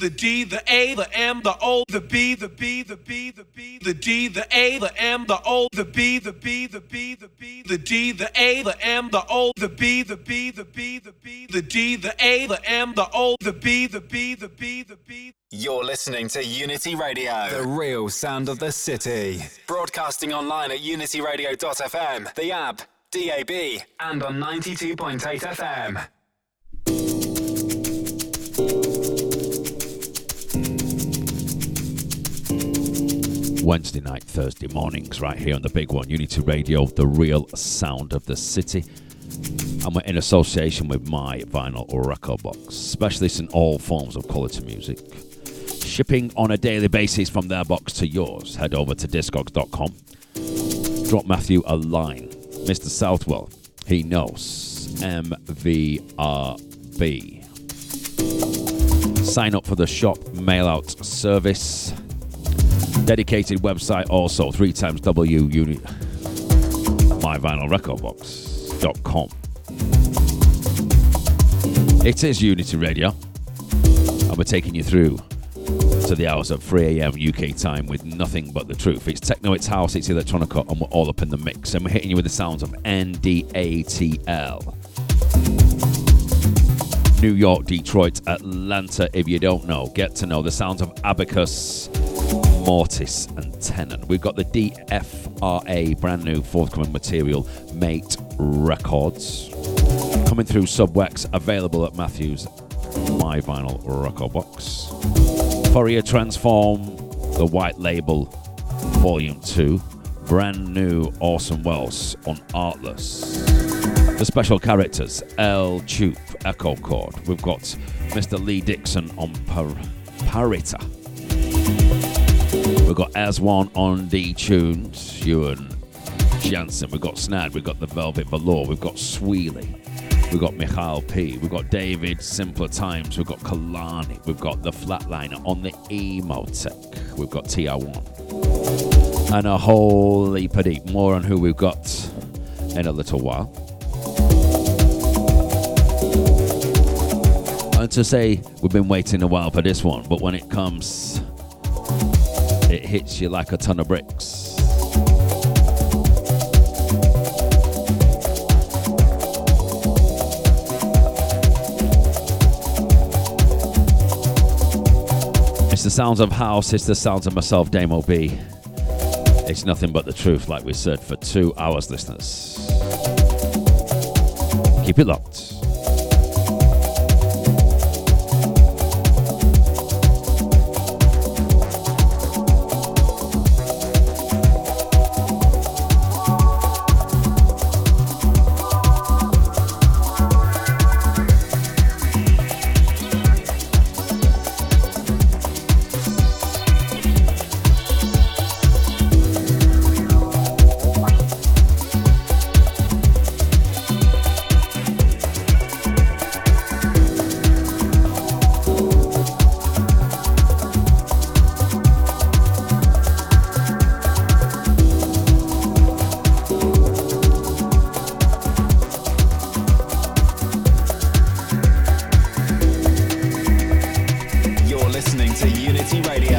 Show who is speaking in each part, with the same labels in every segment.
Speaker 1: the D, the A, the M, the O, the B, the B, the B, the B, the D, the A, the M, the O, the B, the B, the B, the B, the D, the A, the M, the O, the B, the B, the B, the B, the D, the A, the M, the O, the B, the B, the B, the B.
Speaker 2: You're listening to Unity Radio, the real sound of the city. Broadcasting online at unityradio.fm, the app, DAB, and on 92.8 FM.
Speaker 3: Wednesday night, Thursday mornings, right here on the big one, Unity Radio, the real sound of the city. And we're in association with my vinyl record box, specialists in all forms of quality music. Shipping on a daily basis from their box to yours. Head over to discogs.com. Drop Matthew a line. Mr. Southwell, he knows. MVRB. Sign up for the shop mail out service dedicated website also three times W unit my vinyl record. It is Unity Radio, and we're taking you through to the hours of 3 a.m. UK time with nothing but the truth. It's techno, it's house, it's electronica, and we're all up in the mix. And we're hitting you with the sounds of NDATL. New York, Detroit, Atlanta. If you don't know, get to know the sounds of Abacus, Mortis, and Tenon. We've got the DFRA, brand new forthcoming material, Mate Records. Coming through Subwax, available at Matthews My Vinyl Record Box. Fourier Transform, the White Label, Volume 2. Brand new Awesome Welles on Artless. The special characters, El Choop, Echo Chord. We've got Mr. Leigh Dickson on Par- Pariter. We've got As1 on D Tunes, Ewan Jansen. We've got Snad. We've got the Velvet Velour. We've got Sweely. We've got Michael P. We've got David Simpler Times. We've got Kalani. We've got the Flatliner on the EMOTEC. We've got TR1. And a whole heap of deep. More on who we've got in a little while. And to say we've been waiting a while for this one, but when it comes, it hits you like a ton of bricks. It's the sounds of house, it's the sounds of myself, Damo B. It's nothing but the truth, like we said, for two hours, listeners. Keep it locked.
Speaker 2: Listening to Unity Radio,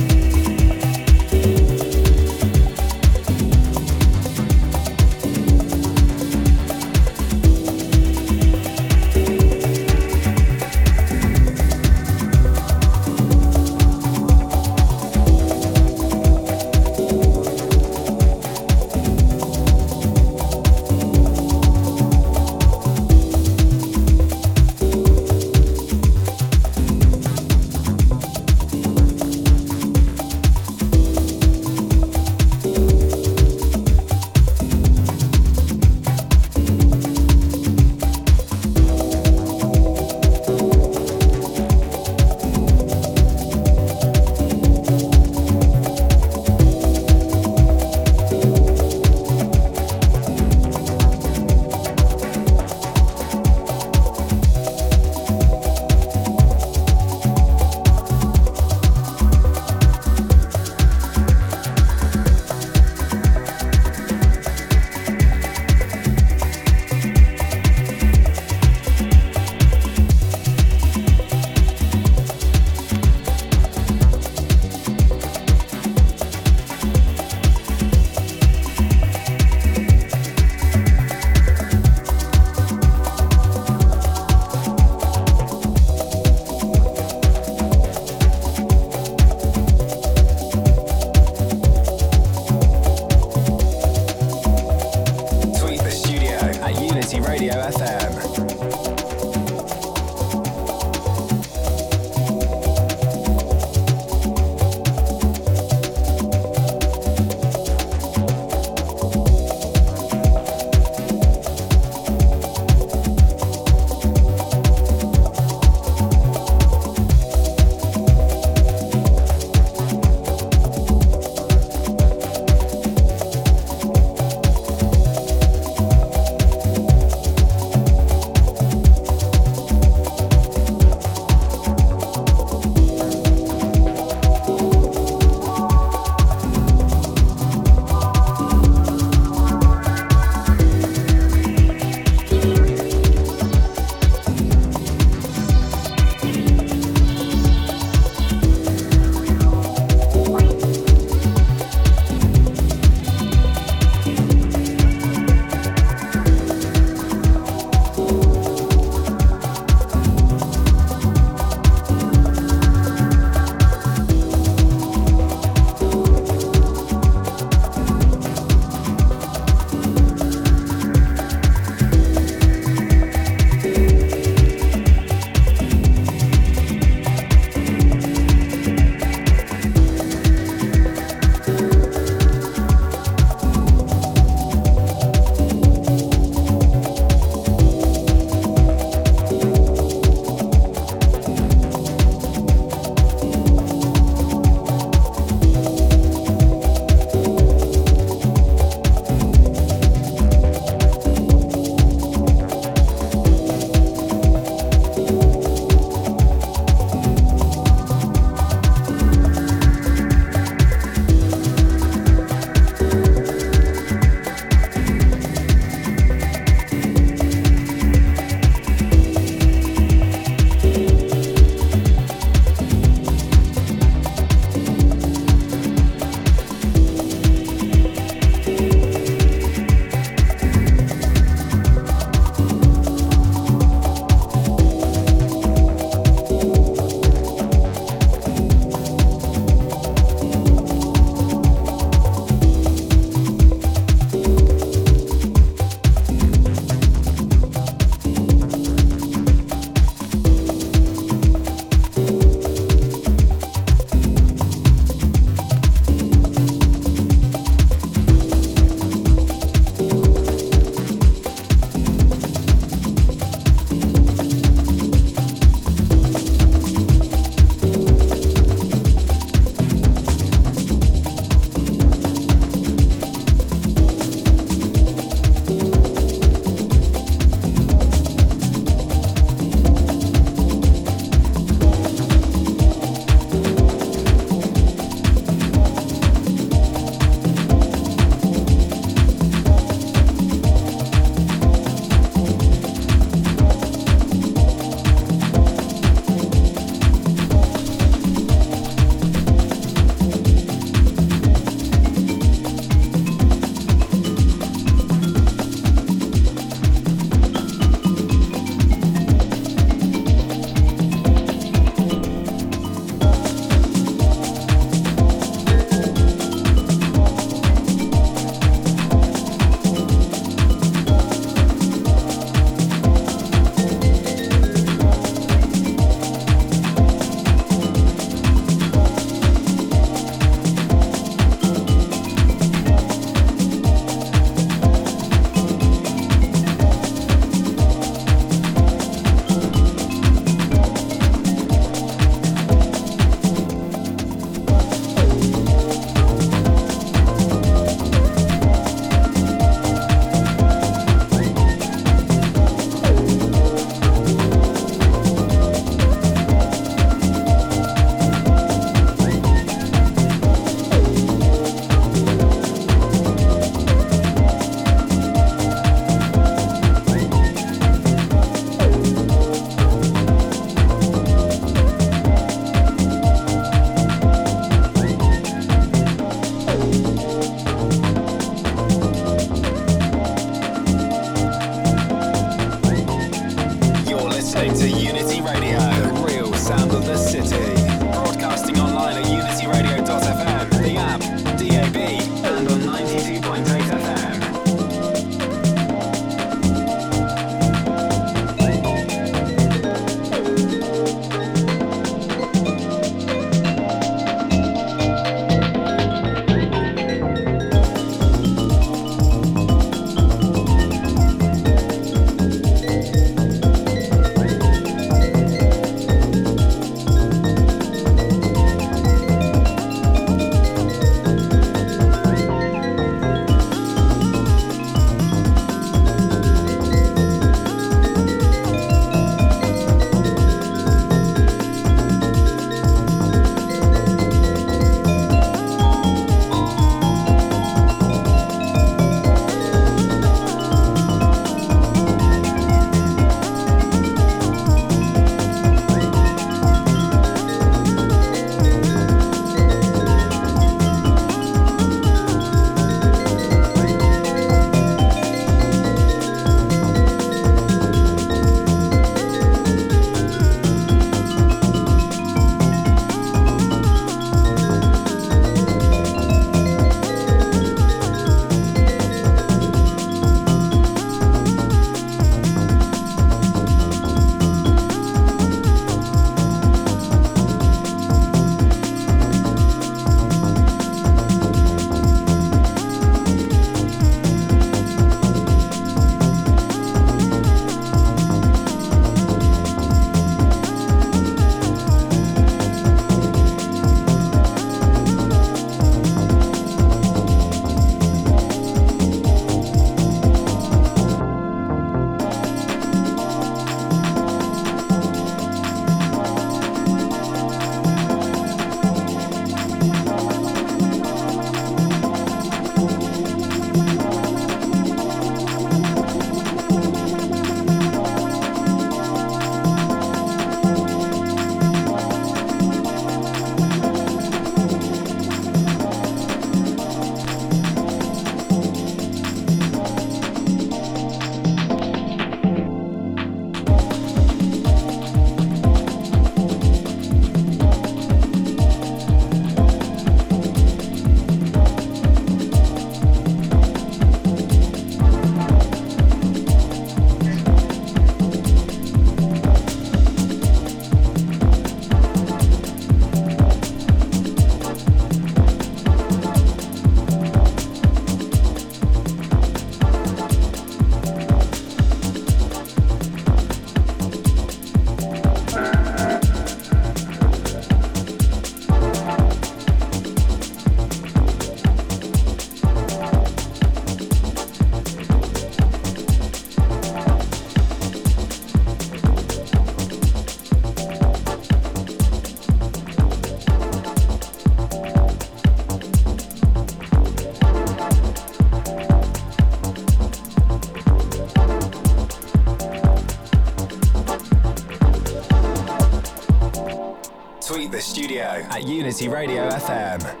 Speaker 2: at Unity Radio FM.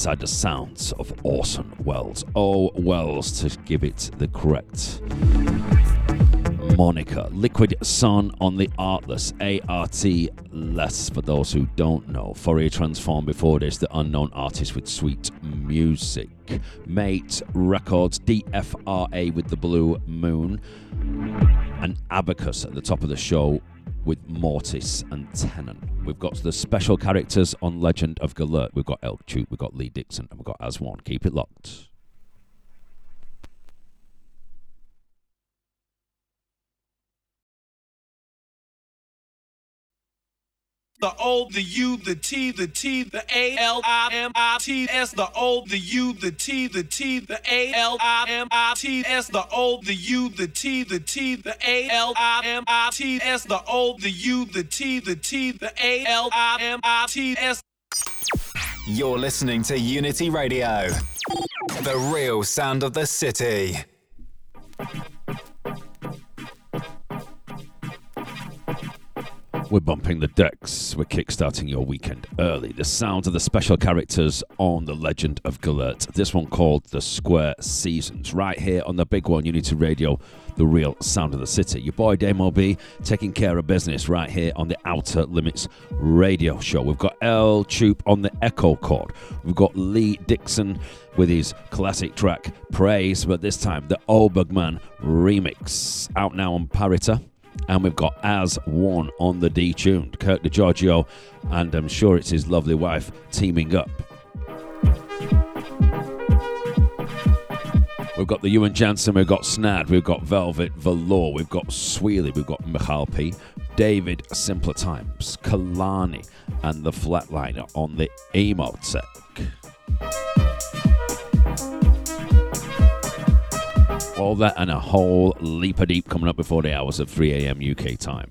Speaker 3: Inside the sounds of Orson Welles. Oh, Wells, to give it the correct moniker. Liquid Sun on the Artless, ART less for those who don't know. Fourier Transform before this, the unknown artist with sweet music. Mate Records, DFRA with the Blue Moon, and Abacus at the top of the show with Mortis and Tenon. We've got the special characters on Legend of Galert. We've got El Choop, we've got Leigh Dickson, and we've got As One. Keep it locked.
Speaker 1: The O, the U, the T, the T, the A, L, I, M, I, T, S, the O, the U, the T, the T, the A, L, I, M, I, T, S, the O, the U, the T, the T, the A, L, I, M, I, T, S, the O, the U, the T, the T, the A, L, I, M, I, T, S.
Speaker 2: You're listening to Unity Radio, the real sound of the city.
Speaker 3: We're bumping the decks. We're kickstarting your weekend early. The sound of the special characters on The Legend of Galert. This one called The Square Seasons. Right here on the big one, Unity Radio, the real sound of the city. Your boy Damo B taking care of business right here on the Outta Limits radio show. We've got El Choop on the Echochord. We've got Leigh Dickson with his classic track Praise, but this time the Obergman remix. Out now on Pariter and we've got As One on the Detuned. Kirk DeGiorgio, and I'm sure it's his lovely wife teaming up. We've got the Ewan Jansen, we've got Snad, we've got Velvet Velour, we've got Sweely, we've got Michal P, David Simpler Times, Kalani, and the Flatliner on the EMOTEC. All that and a whole leap deep coming up before the hours of 3 a.m. UK time.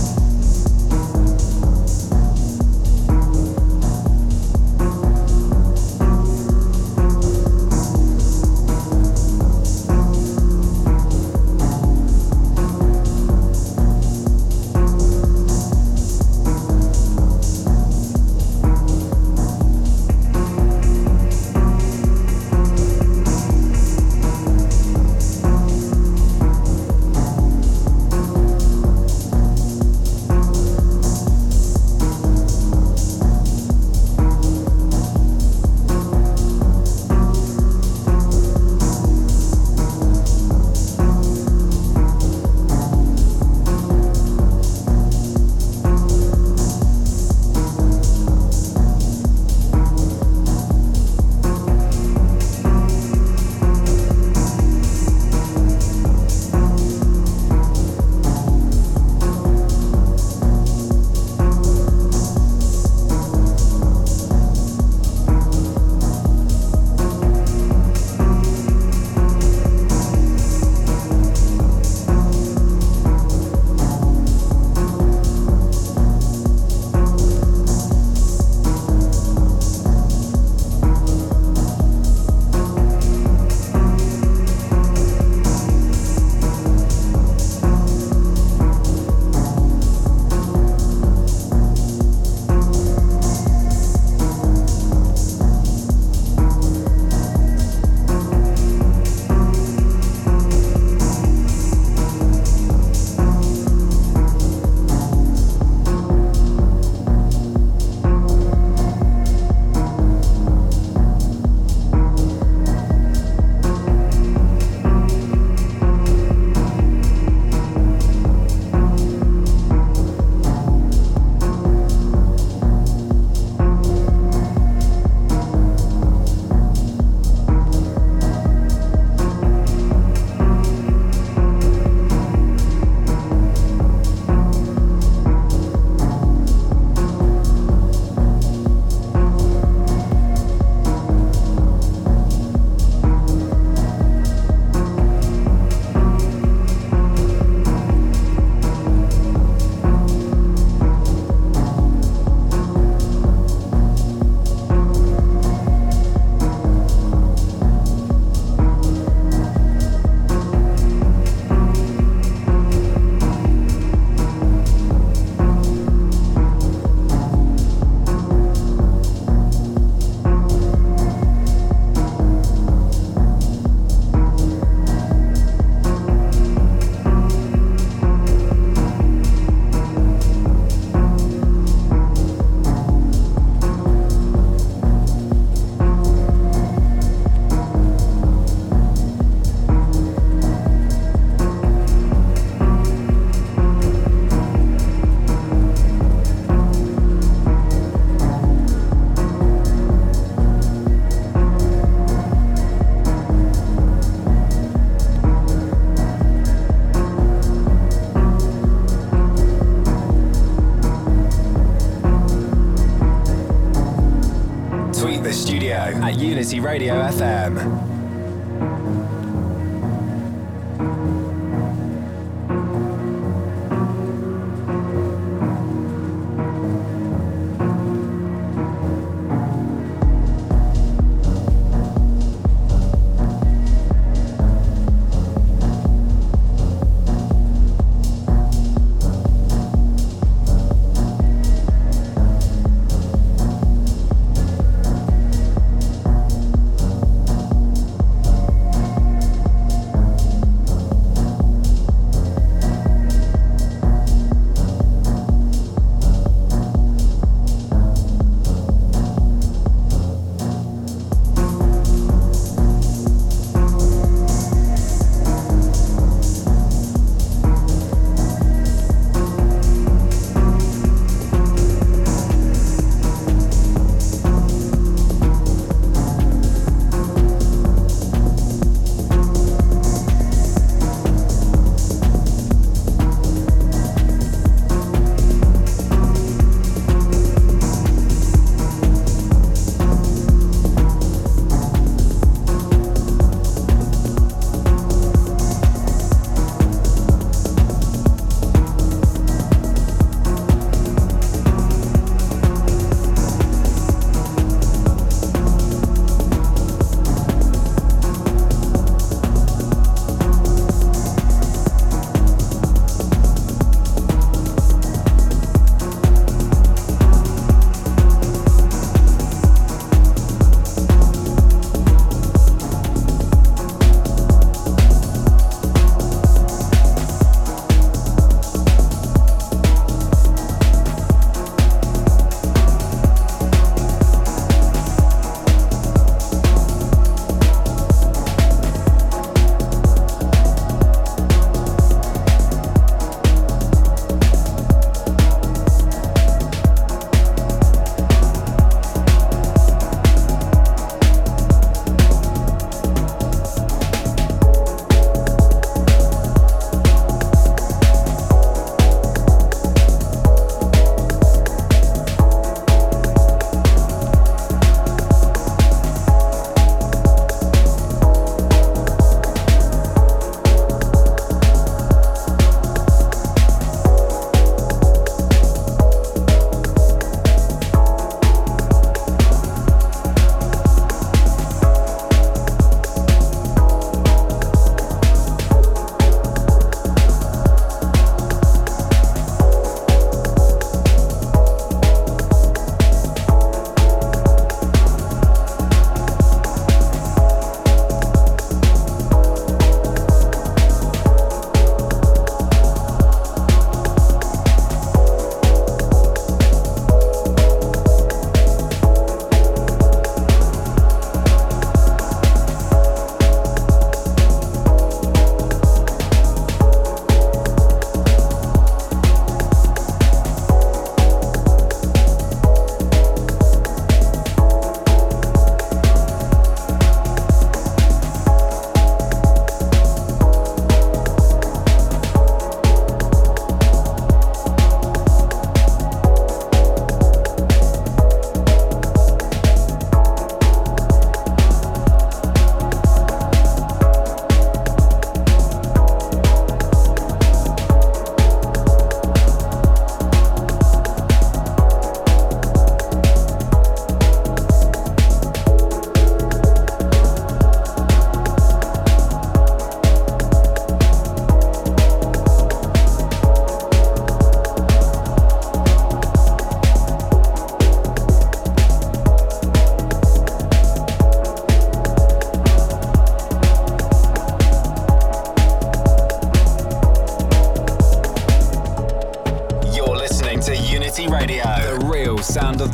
Speaker 2: Radio FM.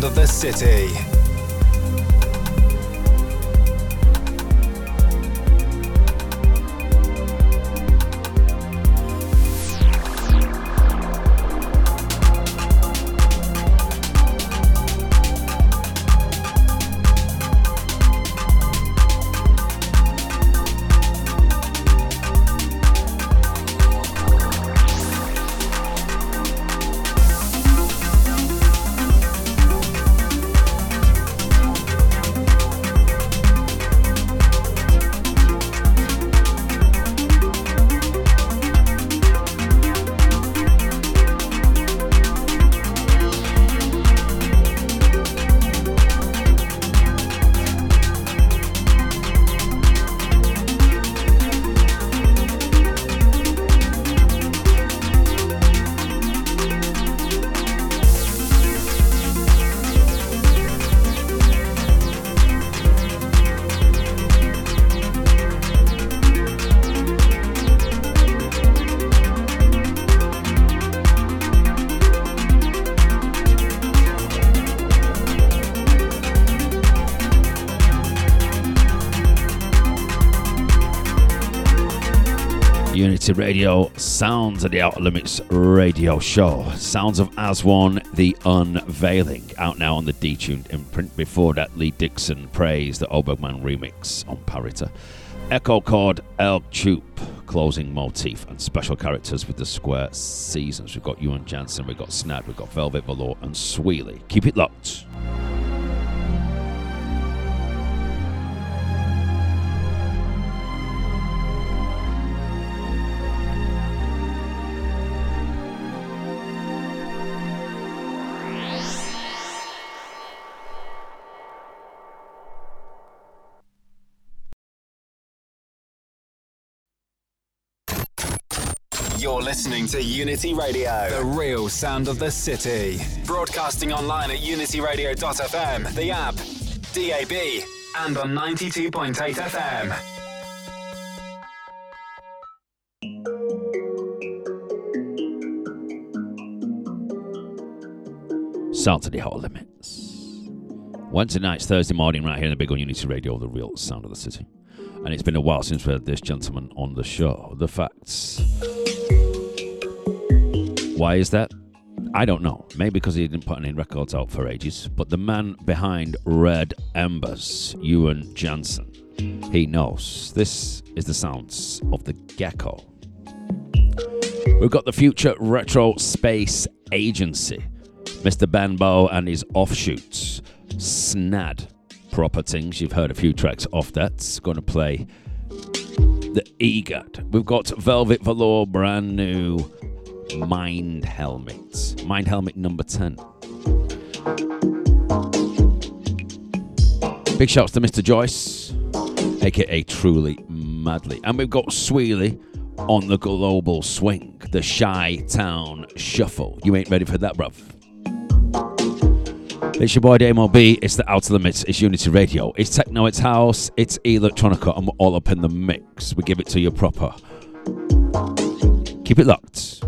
Speaker 2: Of
Speaker 3: the city. Radio, Sounds of the Outta Limits radio show. Sounds of As One, The Unveiling, out now on the Detuned imprint. Before that, Leigh Dickson praised the Obergman remix on Pariter. Echo Chord, El Choop, closing motif, and special characters with the square seasons. We've got Ewan Jansen, we've got Snad, we've got Velvet Velour, and Sweely. Keep it locked.
Speaker 2: You're listening to Unity Radio, the real sound of the city. Broadcasting online at unityradio.fm, the app, DAB, and on 92.8 FM.
Speaker 3: The Outta Limits. Wednesday nights, Thursday morning, right here in the big on Unity Radio, the real sound of the city. And it's been a while since we had this gentleman on the show. The facts. Why is that? I don't know. Maybe because he didn't put any records out for ages. But the man behind Red Embers, Ewan Jansen, he knows. This is the sounds of the gecko. We've got the Future Retro Space Agency, Mr. Benbow and his offshoots, Snad. Proper things. You've heard a few tracks off that. Going to play the Egad. We've got Velvet Velour, brand new Mindhelmet. Mind Helmet number 10. Big shouts to Mr. Joyce, aka Truly Madly. And we've got Sweely on the global swing, the Chi-Town Shuffle. You ain't ready for that, bruv. It's your boy Damo B. It's the Outta Limits. It's Unity Radio. It's techno. It's house. It's electronica. And we're all up in the mix. We give it to you proper. Keep it locked.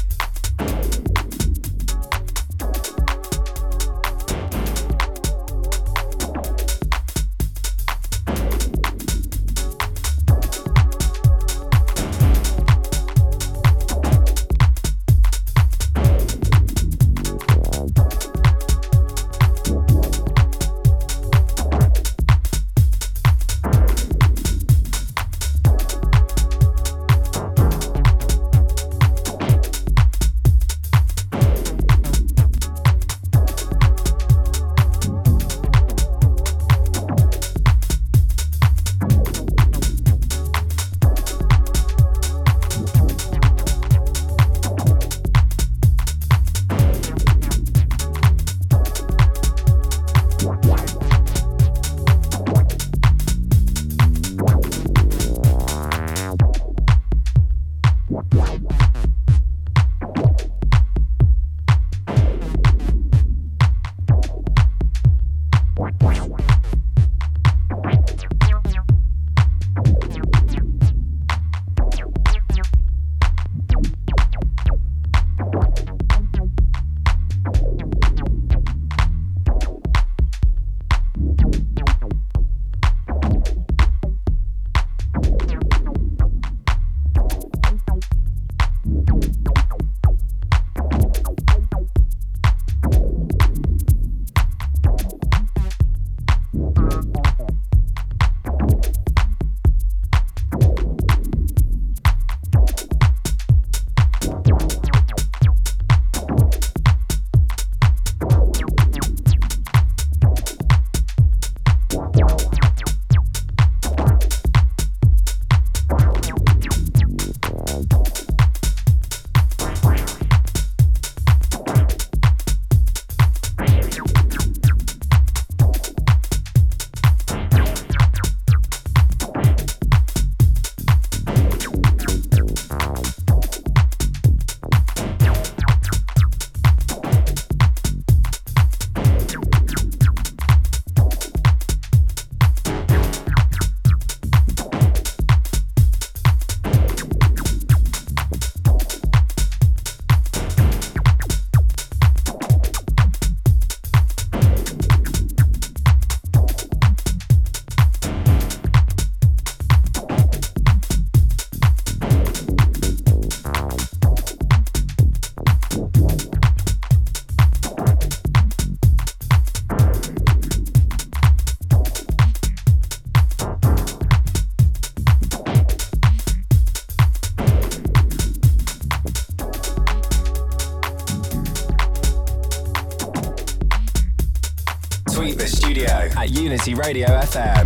Speaker 2: Radio FM.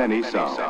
Speaker 4: Of many sounds.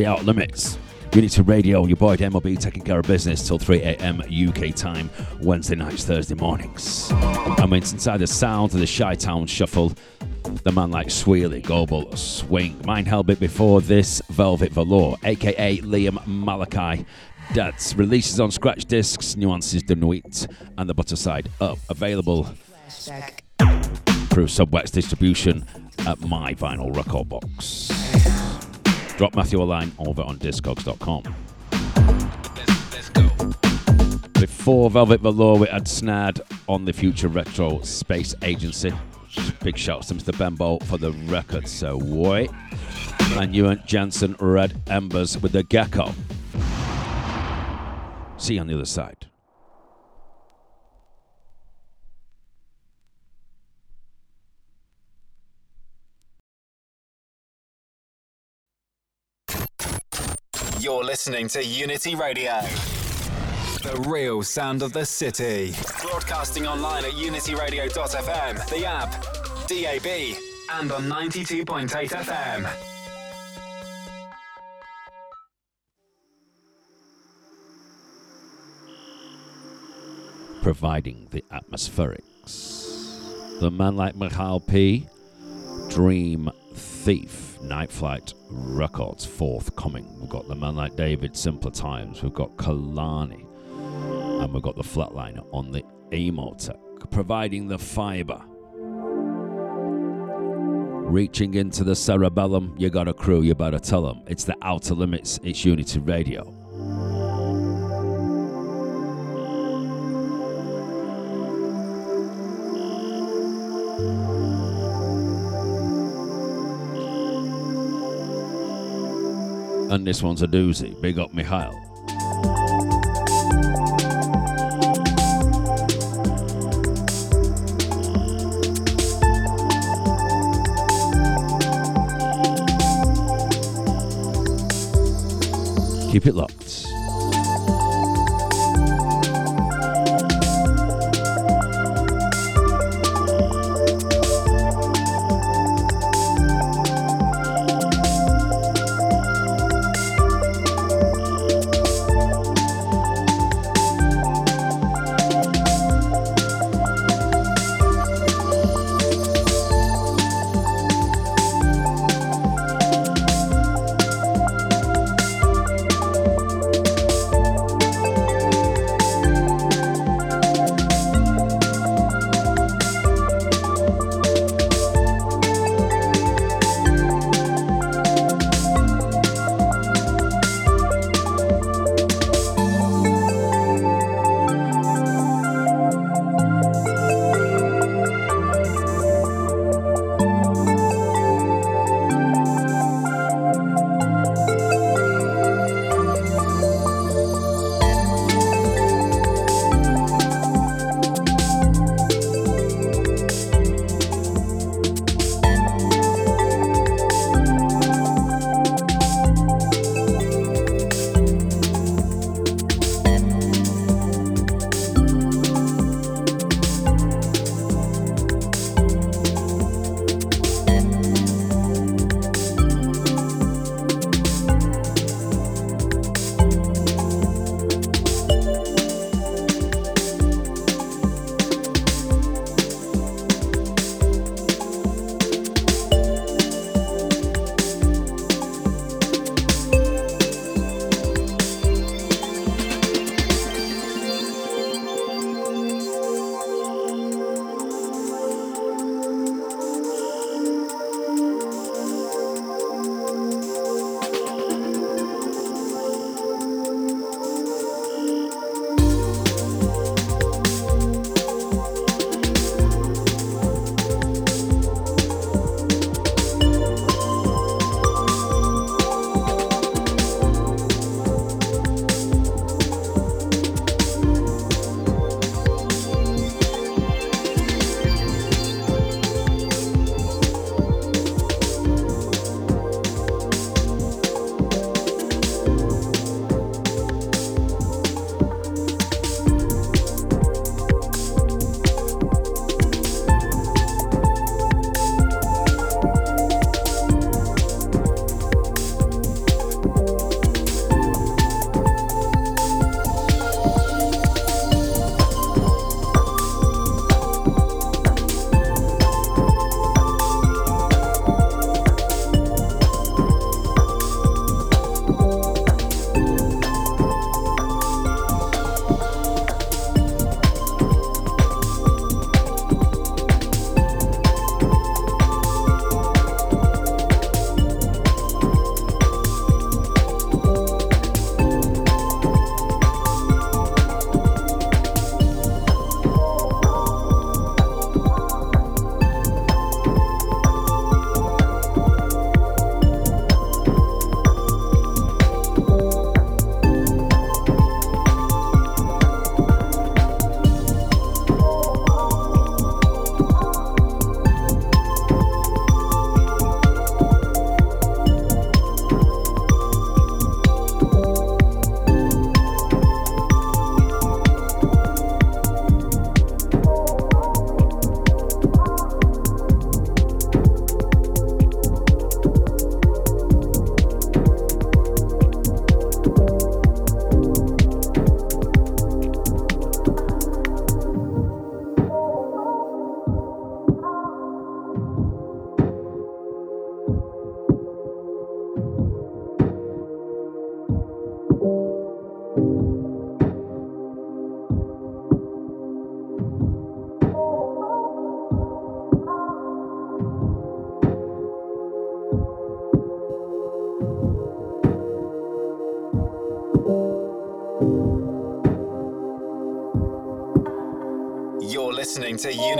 Speaker 3: Limits. Unity Radio, your boy MLB taking care of business till 3 a.m. UK time, Wednesday nights, Thursday mornings. I mean, it's inside the sound of the Chi Town Shuffle, the man like Sweely, Global, Swing. Mindhelmet before this, Velvet Velour, aka Liam Malachi. That's releases on scratch discs, Nuances de Nuit, and the Butter Side Up. Available through Subwax distribution at my vinyl record box. Drop Matthew a line over on discogs.com. Before Velvet Velour, we had Snad on the Future Retro Space Agency. Big shouts to Mr. Bembo for the record. So, wait. And Ewan Jansen, Red Embers with the Gecko. See you on the other side.
Speaker 2: You're listening to Unity Radio. The real sound of the city. Broadcasting online at unityradio.fm, the app, DAB, and on 92.8 FM.
Speaker 3: Providing the atmospherics. The man like Mihail P. Dream Thief, Night Flight Records, forthcoming. We've got the man like David, Simpler Times. We've got Kalani. And we've got the Flatliner on the EMOTEC, providing the fiber. Reaching into the cerebellum, you got a crew, you better tell them. It's the Outta Limits, it's Unity Radio. And this one's a doozy. Big up Mihail. Keep it locked.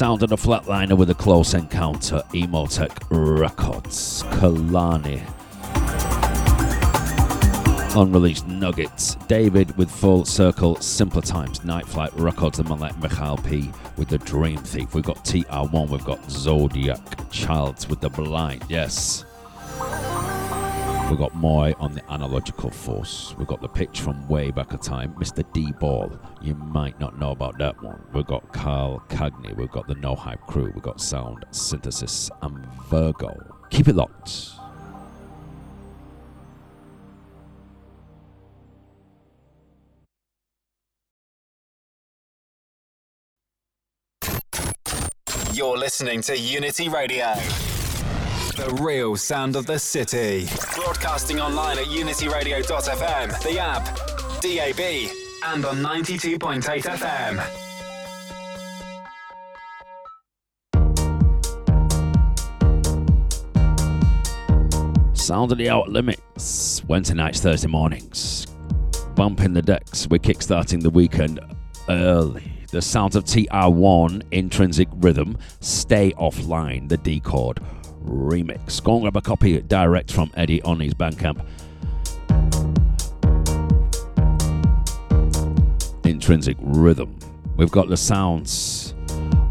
Speaker 3: Sound of the flatliner with a close encounter. EMOTEC Records. Kalani. Unreleased Nuggets. David with Full Circle. Simpler Times. Night Flight Records. And Malek Mihail P with The Dream Thief. We've got TR1. We've got Zodiac Childs with The Blind. Yes. We've got Moy on the analogical force. We've got the pitch from way back a time, Mr. D Ball. You might not know about that one. We've got Kalcagni. We've got the No Hype crew. We've got Sound Synthesis and Virgo. Keep it locked.
Speaker 2: You're listening to Unity Radio. The real sound of the city. Broadcasting online at unityradio.fm, the app, DAB, and on 92.8 FM.
Speaker 3: Sound of the Out Limits. Wednesday nights, Thursday mornings. Bumping the decks. We're kickstarting the weekend early. The sounds of TR1, Intrinsic Rhythm, Stay Offline, the Dechord remix. Go and grab a copy direct from Eddie on his Bandcamp. Intrinsic Rhythm. We've got the sounds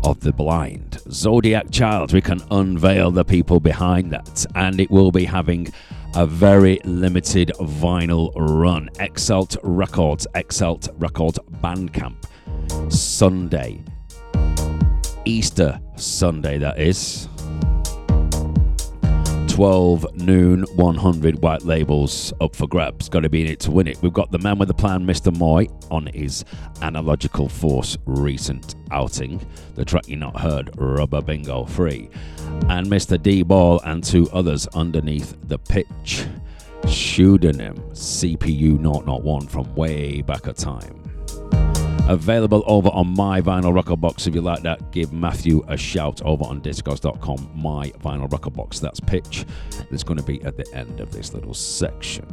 Speaker 3: of the blind. Zodiac Child, we can unveil the people behind that, and it will be having a very limited vinyl run. Exalt Records, Exalt Records Bandcamp. Sunday. Easter Sunday, that is. 12 noon 100 white labels up for grabs. Got to be in it to win it. We've got the man with the plan mr moy on his analogical force recent outing. The track you not heard rubber bingo free. And mr d ball and two others underneath the pitch. Pseudonym cpu 001 from way back a time Available over on my vinyl record box. If you like that, give Matthew a shout over on discogs.com. My vinyl record box. That's pitch. That's going to be at the end of this little section.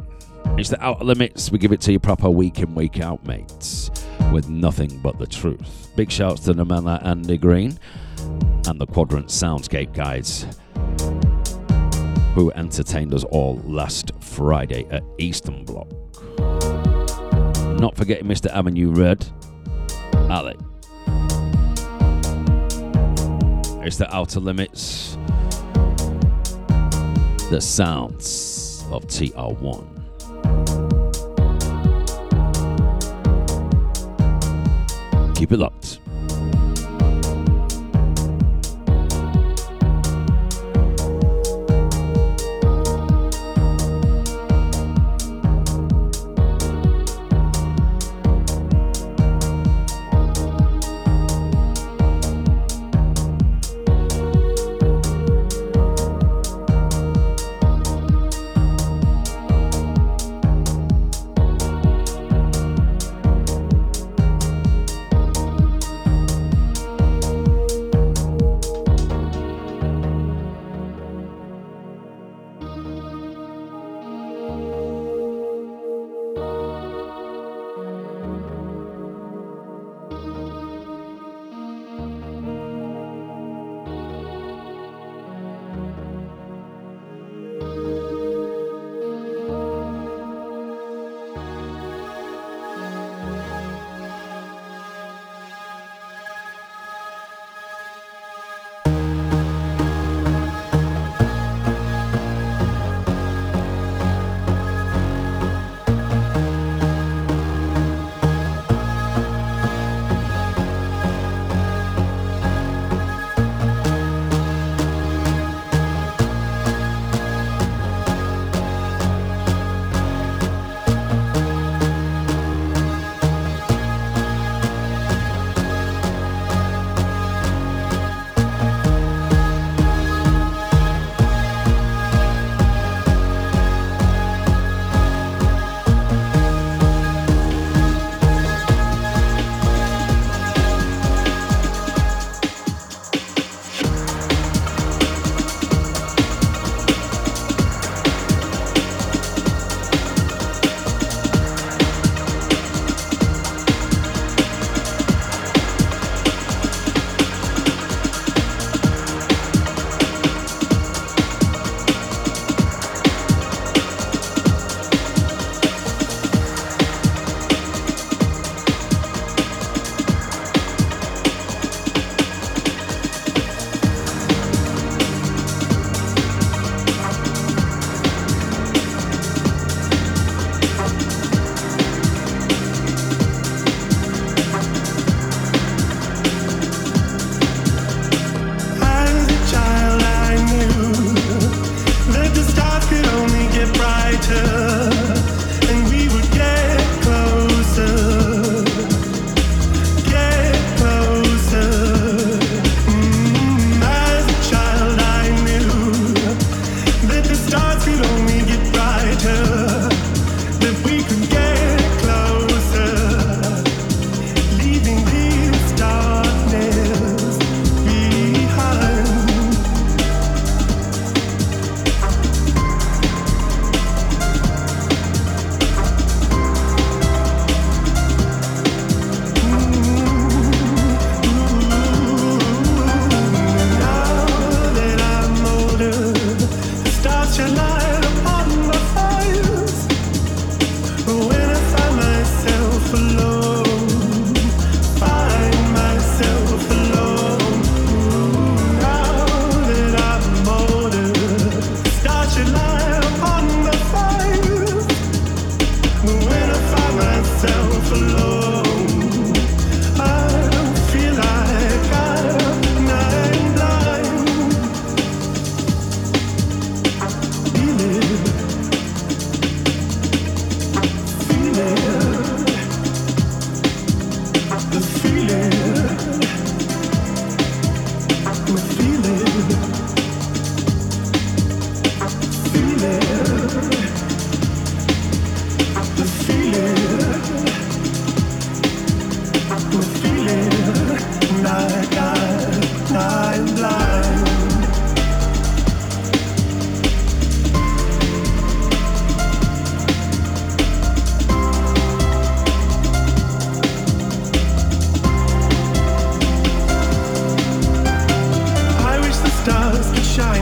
Speaker 3: It's the Outta Limits. We give it to you proper week in, week out, mates, with nothing but the truth. Big shouts to the man like Andy Green and the Quadrant Soundscape guys who entertained us all last Friday at Eastern Block. Not forgetting Mr. Avenue Red Ali. It's the Outta Limits. The sounds of TR1. Keep it locked.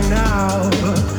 Speaker 4: now.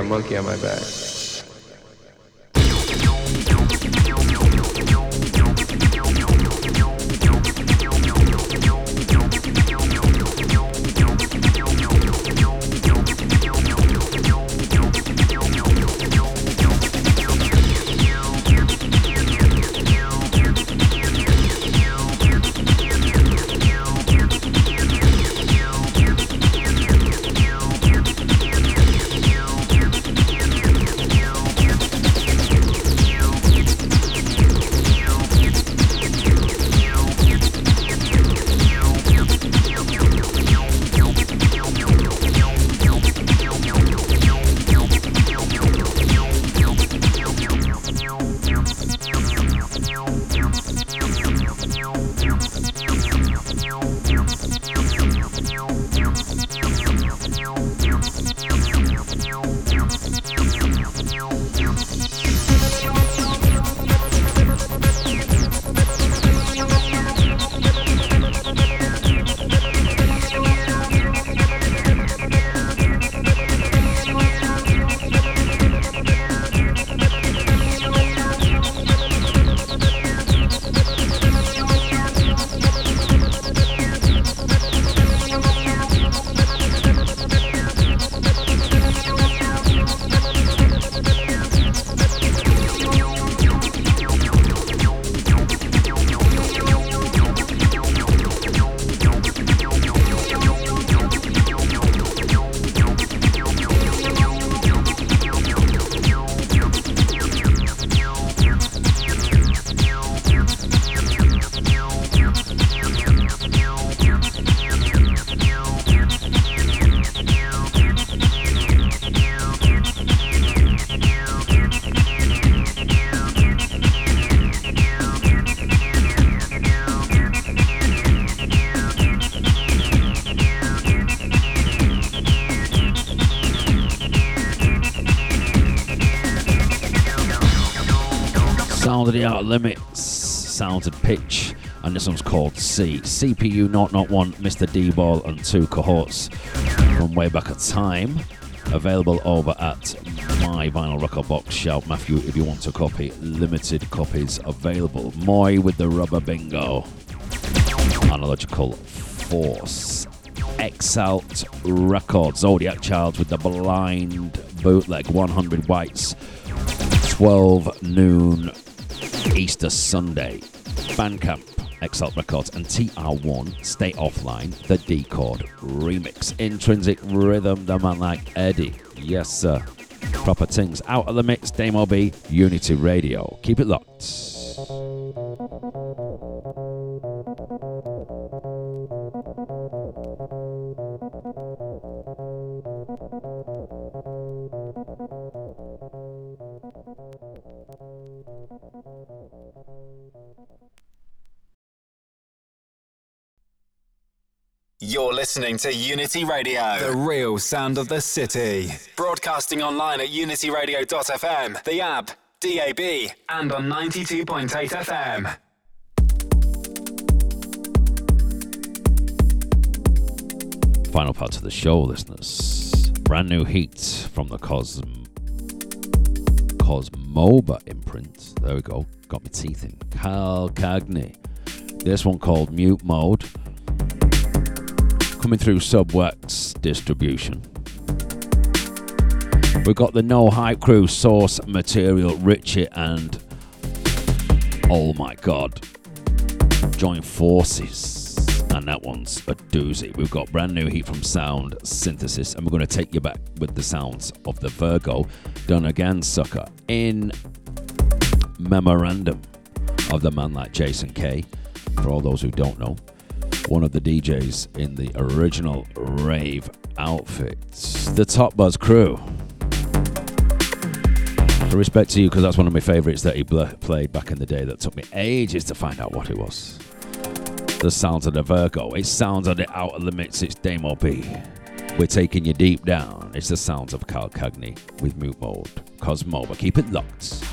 Speaker 4: A monkey on my back.
Speaker 3: The Outta Limits, Sounds and Pitch, and this one's called C. CPU Not Not One, Mr. D Ball, and two cohorts from way back at time. Available over at my vinyl record box. Shout Matthew if you want a copy. Limited copies available. Moy with the rubber bingo. Analogical Force. Exalt Records. Zodiac Child with the blind bootleg. 100 whites. 12 noon Easter Sunday. Bandcamp, Exalt Records, and TR1 Stay Offline, the Dechord remix. Intrinsic rhythm, the man like Eddie. Yes, sir. Proper things. Out of the mix, Damo B, Unity Radio. Keep it locked.
Speaker 2: You're listening to Unity Radio, the real sound of the city. Broadcasting online at unityradio.fm, the app, DAB, and on 92.8 FM.
Speaker 3: Final part of the show, listeners. Brand new heat from the Cosm Cosmoba imprint. There we go. Got my teeth in. Kalcagni. This one called Mute Mode coming through Subwax distribution. We've got the No Hype Crew source material, Richie and oh my god, join forces. And that one's a doozy. We've got brand new heat from Sound Synthesis, and we're going to take you back with the sounds of the Virgo, done again, sucker, in memorandum of the man like Jason K. For all those who don't know, one of the DJs in the original rave outfits, the Top Buzz crew. The respect to you, because that's one of my favourites that he bl- played back in the day that took me ages to find out what it was. The sounds of the Virgo. It sounds of the Outta Limits. It's Damo B. We're taking you deep down. It's the sounds of Kalcagni with Mute Mode. Cosmoba keep it locked.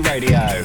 Speaker 5: Radio,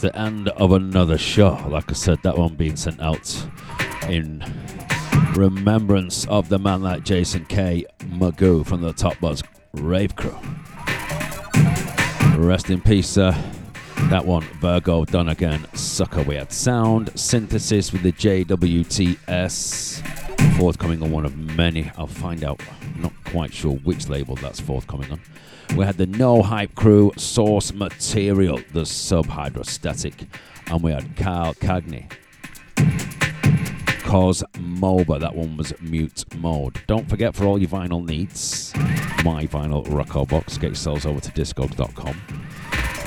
Speaker 5: the
Speaker 3: end of another show. Like I said, that one being sent out in remembrance of the man like Jason K. Magoo from the Top Buzz Rave Crew. Rest in peace, sir. That one, Virgo, done again. Sucker, we had sound synthesis with the JWTS. Forthcoming on one of many. I'll find out. Quite sure which label that's forthcoming on. We had the No Hype Crew, Source Material, the Subhydrostatic, and we had Kalcagni. Cause MOBA, that one was mute mode. Don't forget for all your vinyl needs, my vinyl record box, get yourselves over to discogs.com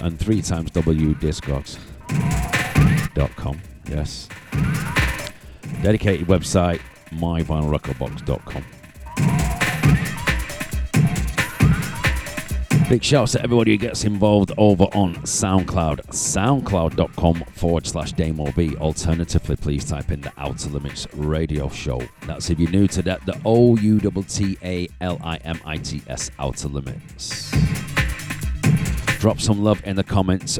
Speaker 3: and three times wdiscogs.com. Yes. Dedicated website, myvinylrecordbox.com. Big shouts to everybody who gets involved over on SoundCloud, soundcloud.com forward slash Damo B. Alternatively, please type in the Outta Limits radio show. That's if you're new to that, the O U T T A L I M I T S Outta Limits. Drop some love in the comments,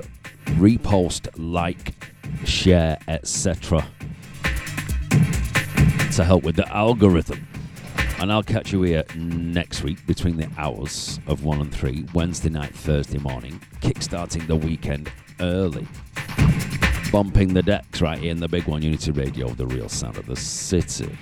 Speaker 3: repost, like, share, etc. to help with the algorithm. And I'll catch you here next week between the hours of 1 and 3, Wednesday night, Thursday morning, kickstarting the weekend early. Bumping the decks right here in the big one, Unity Radio, the real sound of the city.